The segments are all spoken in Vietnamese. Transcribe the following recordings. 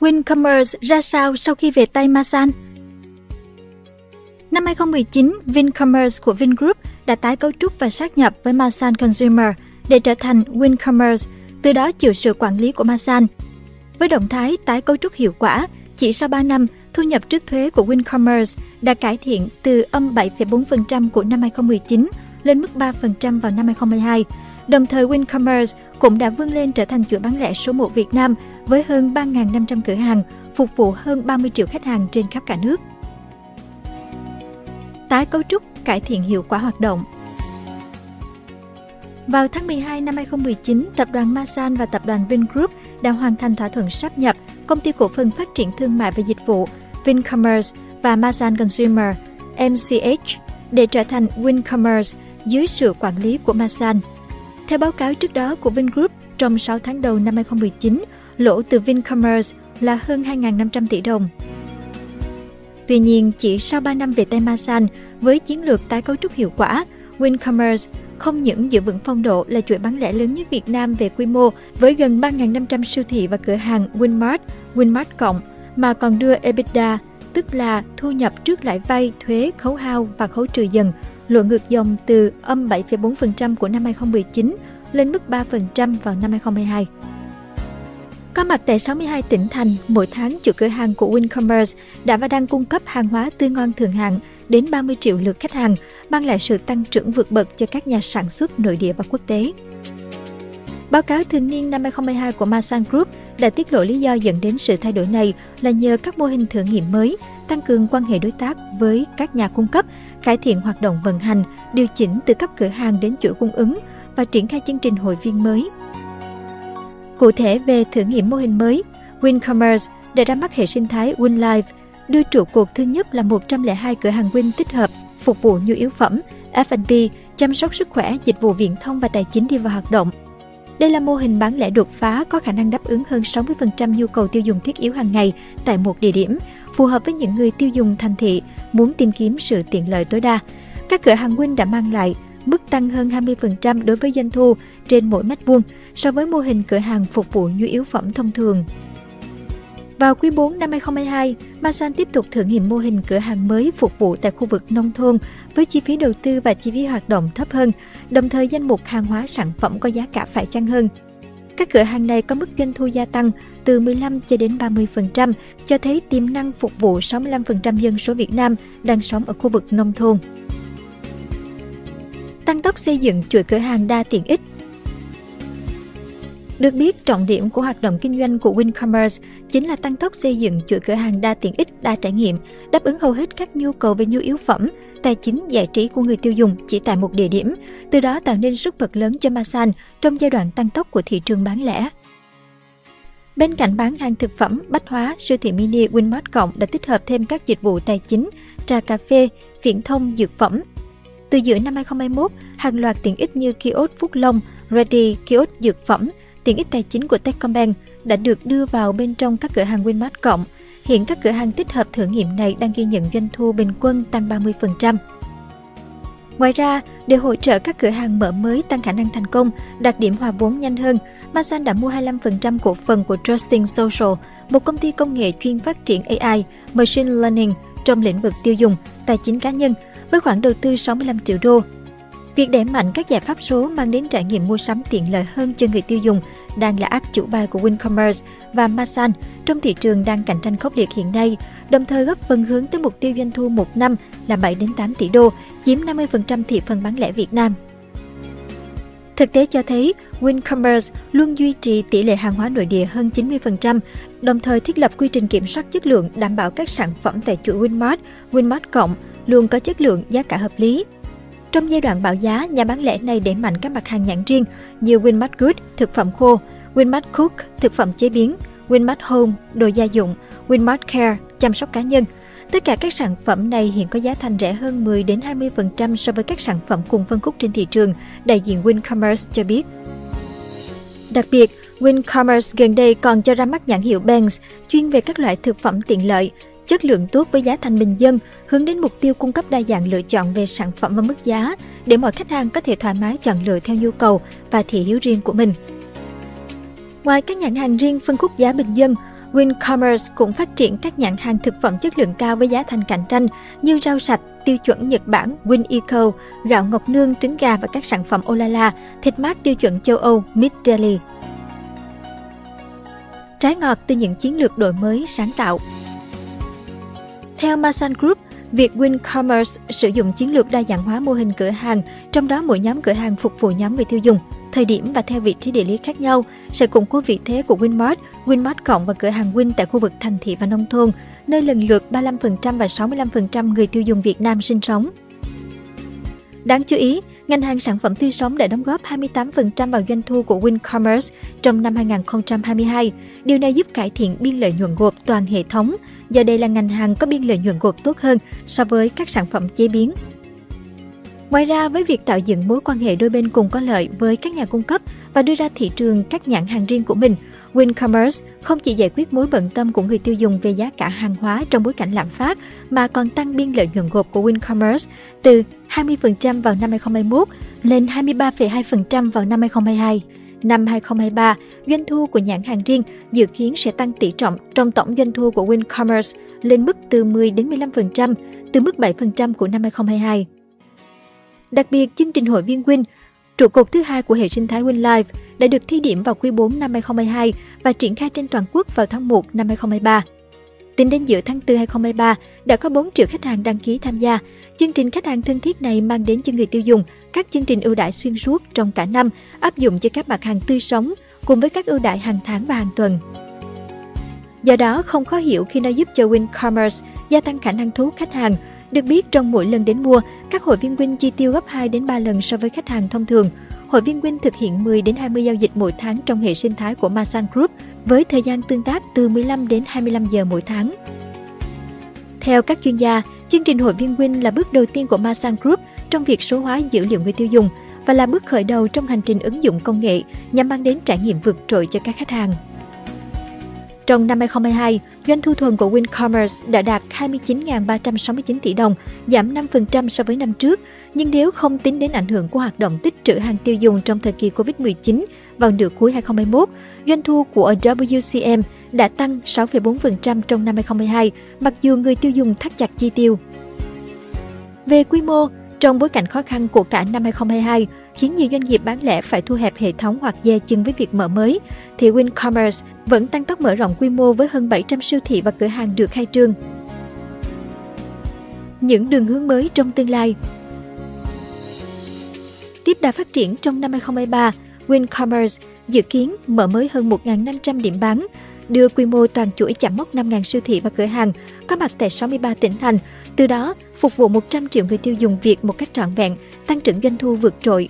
Wincommerce ra sao sau khi về tay Masan? Năm 2019, Vincommerce của Vingroup đã tái cấu trúc và sát nhập với Masan Consumer để trở thành Wincommerce, từ đó chịu sự quản lý của Masan. Với động thái tái cấu trúc hiệu quả, chỉ sau 3 năm, thu nhập trước thuế của Wincommerce đã cải thiện từ âm 7,4% của năm 2019 lên mức 3% vào năm 2022. Đồng thời Wincommerce cũng đã vươn lên trở thành chuỗi bán lẻ số 1 Việt Nam với hơn 3.500 cửa hàng, phục vụ hơn 30 triệu khách hàng trên khắp cả nước. Tái cấu trúc, cải thiện hiệu quả hoạt động vào tháng 12 năm 2019, tập đoàn Masan và tập đoàn Vingroup đã hoàn thành thỏa thuận sáp nhập công ty cổ phần phát triển thương mại và dịch vụ Vincommerce và Masan Consumer MCH để trở thành Wincommerce dưới sự quản lý của Masan. Theo báo cáo trước đó của Vingroup, trong 6 tháng đầu năm 2019, lỗ từ Vincommerce là hơn 2.500 tỷ đồng. Tuy nhiên, chỉ sau 3 năm về tay Masan, với chiến lược tái cấu trúc hiệu quả, Wincommerce không những giữ vững phong độ là chuỗi bán lẻ lớn nhất Việt Nam về quy mô với gần 3.500 siêu thị và cửa hàng Winmart, Winmart Cộng, mà còn đưa EBITDA, tức là thu nhập trước lãi vay, thuế, khấu hao và khấu trừ dần, lộ ngược dòng từ âm 7,4% của năm 2019 lên mức 3% vào năm 2022. Có mặt tại 62 tỉnh thành, mỗi tháng chủ cửa hàng của Wincommerce đã và đang cung cấp hàng hóa tươi ngon thường hạng đến 30 triệu lượt khách hàng, mang lại sự tăng trưởng vượt bậc cho các nhà sản xuất nội địa và quốc tế. Báo cáo thường niên năm 2022 của Masan Group đã tiết lộ lý do dẫn đến sự thay đổi này là nhờ các mô hình thử nghiệm mới, tăng cường quan hệ đối tác với các nhà cung cấp, cải thiện hoạt động vận hành, điều chỉnh từ cấp cửa hàng đến chuỗi cung ứng và triển khai chương trình hội viên mới. Cụ thể về thử nghiệm mô hình mới, WinCommerce đã ra mắt hệ sinh thái WinLife, đưa trụ cột thứ nhất là 102 cửa hàng Win tích hợp, phục vụ nhu yếu phẩm, F&B, chăm sóc sức khỏe, dịch vụ viễn thông và tài chính đi vào hoạt động. Đây là mô hình bán lẻ đột phá có khả năng đáp ứng hơn 60% nhu cầu tiêu dùng thiết yếu hàng ngày tại một địa điểm, phù hợp với những người tiêu dùng thành thị muốn tìm kiếm sự tiện lợi tối đa. Các cửa hàng Win đã mang lại mức tăng hơn 20% đối với doanh thu trên mỗi mét vuông so với mô hình cửa hàng phục vụ nhu yếu phẩm thông thường. Vào quý 4 năm 2022, Masan tiếp tục thử nghiệm mô hình cửa hàng mới phục vụ tại khu vực nông thôn với chi phí đầu tư và chi phí hoạt động thấp hơn, đồng thời danh mục hàng hóa sản phẩm có giá cả phải chăng hơn. Các cửa hàng này có mức doanh thu gia tăng từ 15 cho đến 30%, cho thấy tiềm năng phục vụ 65% dân số Việt Nam đang sống ở khu vực nông thôn. Tăng tốc xây dựng chuỗi cửa hàng đa tiện ích được biết, trọng điểm của hoạt động kinh doanh của WinCommerce chính là tăng tốc xây dựng chuỗi cửa hàng đa tiện ích, đa trải nghiệm, đáp ứng hầu hết các nhu cầu về nhu yếu phẩm, tài chính, giải trí của người tiêu dùng chỉ tại một địa điểm, từ đó tạo nên sức bật lớn cho Masan trong giai đoạn tăng tốc của thị trường bán lẻ. Bên cạnh bán hàng thực phẩm, bách hóa, siêu thị mini Winmart Cộng đã tích hợp thêm các dịch vụ tài chính, trà cà phê, viễn thông, dược phẩm. Từ giữa năm 2021, hàng loạt tiện ích như kiosk Phúc Long, Ready, kiosk dược phẩm, tiện ích tài chính của Techcombank đã được đưa vào bên trong các cửa hàng Winmart Cộng. Hiện các cửa hàng tích hợp thử nghiệm này đang ghi nhận doanh thu bình quân tăng 30%. Ngoài ra, để hỗ trợ các cửa hàng mở mới tăng khả năng thành công, đạt điểm hòa vốn nhanh hơn, Masan đã mua 25% cổ phần của Trusting Social, một công ty công nghệ chuyên phát triển AI, Machine Learning trong lĩnh vực tiêu dùng, tài chính cá nhân, với khoản đầu tư 65 triệu đô Việc đẩy mạnh các giải pháp số mang đến trải nghiệm mua sắm tiện lợi hơn cho người tiêu dùng đang là ác chủ bài của WinCommerce và Masan trong thị trường đang cạnh tranh khốc liệt hiện nay, đồng thời góp phần hướng tới mục tiêu doanh thu một năm là 7 đến 8 tỷ đô, chiếm 50% thị phần bán lẻ Việt Nam. Thực tế cho thấy, WinCommerce luôn duy trì tỷ lệ hàng hóa nội địa hơn 90%, đồng thời thiết lập quy trình kiểm soát chất lượng đảm bảo các sản phẩm tại chuỗi Winmart, Winmart Cộng luôn có chất lượng, giá cả hợp lý, trong giai đoạn bão giá, nhà bán lẻ này đẩy mạnh các mặt hàng nhãn riêng như Winmart Good, thực phẩm khô, Winmart Cook, thực phẩm chế biến, Winmart Home, đồ gia dụng, Winmart Care, chăm sóc cá nhân. Tất cả các sản phẩm này hiện có giá thành rẻ hơn 10 đến 20% so với các sản phẩm cùng phân khúc trên thị trường, đại diện WinCommerce cho biết. Đặc biệt, WinCommerce gần đây còn cho ra mắt nhãn hiệu Bangs chuyên về các loại thực phẩm tiện lợi, chất lượng tốt với giá thành bình dân, hướng đến mục tiêu cung cấp đa dạng lựa chọn về sản phẩm và mức giá để mọi khách hàng có thể thoải mái chọn lựa theo nhu cầu và thị hiếu riêng của mình. Ngoài các nhãn hàng riêng phân khúc giá bình dân, WinCommerce cũng phát triển các nhãn hàng thực phẩm chất lượng cao với giá thành cạnh tranh như rau sạch, tiêu chuẩn Nhật Bản WinEco, gạo ngọc nương, trứng gà và các sản phẩm Olala, thịt mát tiêu chuẩn châu Âu Mid Deli. Trái ngọt từ những chiến lược đổi mới sáng tạo theo Masan Group, Việc WinCommerce sử dụng chiến lược đa dạng hóa mô hình cửa hàng, trong đó mỗi nhóm cửa hàng phục vụ nhóm người tiêu dùng, thời điểm và theo vị trí địa lý khác nhau, sẽ củng cố vị thế của Winmart, Winmart Cộng và cửa hàng Win tại khu vực thành thị và nông thôn, nơi lần lượt 35% và 65% người tiêu dùng Việt Nam sinh sống. Đáng chú ý, ngành hàng sản phẩm tươi sống đã đóng góp 28% vào doanh thu của WinCommerce trong năm 2022. Điều này giúp cải thiện biên lợi nhuận gộp toàn hệ thống, do đây là ngành hàng có biên lợi nhuận gộp tốt hơn so với các sản phẩm chế biến. Ngoài ra, với việc tạo dựng mối quan hệ đôi bên cùng có lợi với các nhà cung cấp và đưa ra thị trường các nhãn hàng riêng của mình, WinCommerce không chỉ giải quyết mối bận tâm của người tiêu dùng về giá cả hàng hóa trong bối cảnh lạm phát, mà còn tăng biên lợi nhuận gộp của WinCommerce từ 20% vào năm 2021 lên 23,2% vào năm 2022. Năm 2023, doanh thu của nhãn hàng riêng dự kiến sẽ tăng tỷ trọng trong tổng doanh thu của WinCommerce lên mức từ 10 đến 15%, từ mức 7% của năm 2022. Đặc biệt, chương trình hội viên Win, trụ cột thứ hai của hệ sinh thái WinLife, đã được thi điểm vào quý 4 năm 2022 và triển khai trên toàn quốc vào tháng 1 năm 2023. Tính đến giữa tháng 4 2023, đã có 4 triệu khách hàng đăng ký tham gia. Chương trình khách hàng thân thiết này mang đến cho người tiêu dùng các chương trình ưu đãi xuyên suốt trong cả năm, áp dụng cho các mặt hàng tươi sống, cùng với các ưu đãi hàng tháng và hàng tuần. Do đó, không khó hiểu khi nó giúp cho WinCommerce gia tăng khả năng thu hút khách hàng. Được biết, trong mỗi lần đến mua, các hội viên Win chi tiêu gấp 2 đến 3 lần so với khách hàng thông thường. Hội viên Win thực hiện 10 đến 20 giao dịch mỗi tháng trong hệ sinh thái của Masan Group với thời gian tương tác từ 15 đến 25 giờ mỗi tháng. Theo các chuyên gia, chương trình hội viên Win là bước đầu tiên của Masan Group trong việc số hóa dữ liệu người tiêu dùng và là bước khởi đầu trong hành trình ứng dụng công nghệ nhằm mang đến trải nghiệm vượt trội cho các khách hàng. Trong năm 2022, doanh thu thuần của WinCommerce đã đạt 29.369 tỷ đồng, giảm 5% so với năm trước. Nhưng nếu không tính đến ảnh hưởng của hoạt động tích trữ hàng tiêu dùng trong thời kỳ Covid-19 vào nửa cuối 2021, doanh thu của WCM đã tăng 6,4% trong năm 2022, mặc dù người tiêu dùng thắt chặt chi tiêu. Về quy mô, trong bối cảnh khó khăn của cả năm 2022, khiến nhiều doanh nghiệp bán lẻ phải thu hẹp hệ thống hoặc dè chừng với việc mở mới, thì WinCommerce vẫn tăng tốc mở rộng quy mô với hơn 700 siêu thị và cửa hàng được khai trương. Những đường hướng mới trong tương lai Tiếp đà phát triển trong năm 2023, WinCommerce dự kiến mở mới hơn 1.500 điểm bán, đưa quy mô toàn chuỗi chạm mốc 5.000 siêu thị và cửa hàng có mặt tại 63 tỉnh thành, từ đó phục vụ 100 triệu người tiêu dùng Việt một cách trọn vẹn, tăng trưởng doanh thu vượt trội.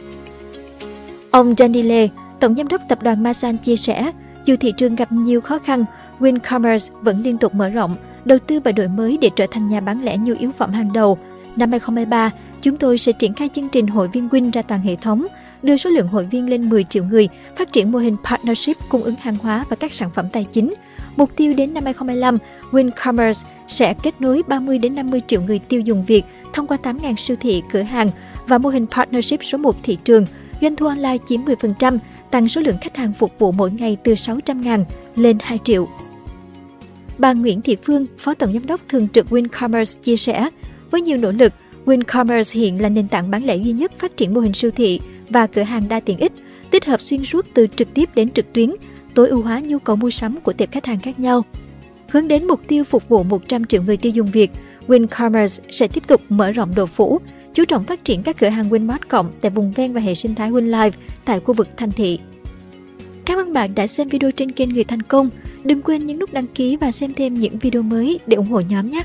Ông Danny Lê, Tổng Giám đốc Tập đoàn Masan chia sẻ, dù thị trường gặp nhiều khó khăn, WinCommerce vẫn liên tục mở rộng, đầu tư và đổi mới để trở thành nhà bán lẻ nhu yếu phẩm hàng đầu. Năm 2023, chúng tôi sẽ triển khai chương trình hội viên Win ra toàn hệ thống, đưa số lượng hội viên lên 10 triệu người, phát triển mô hình partnership cung ứng hàng hóa và các sản phẩm tài chính. Mục tiêu đến năm 2025, WinCommerce sẽ kết nối 30 đến 50 triệu người tiêu dùng Việt thông qua 8.000 siêu thị, cửa hàng và mô hình partnership số 1 thị trường. Doanh thu online chiếm 10%, tăng số lượng khách hàng phục vụ mỗi ngày từ 600.000 lên 2 triệu. Bà Nguyễn Thị Phương, Phó Tổng Giám đốc Thường trực WinCommerce chia sẻ, với nhiều nỗ lực, WinCommerce hiện là nền tảng bán lẻ duy nhất phát triển mô hình siêu thị và cửa hàng đa tiện ích, tích hợp xuyên suốt từ trực tiếp đến trực tuyến, tối ưu hóa nhu cầu mua sắm của tiệp khách hàng khác nhau. Hướng đến mục tiêu phục vụ 100 triệu người tiêu dùng Việt, WinCommerce sẽ tiếp tục mở rộng độ phủ, chú trọng phát triển các cửa hàng Winmart cộng tại vùng ven và hệ sinh thái winlife tại khu vực thành thị. Cảm ơn bạn đã xem video trên kênh Người Thành Công. Đừng quên nhấn nút đăng ký và xem thêm những video mới để ủng hộ nhóm nhé!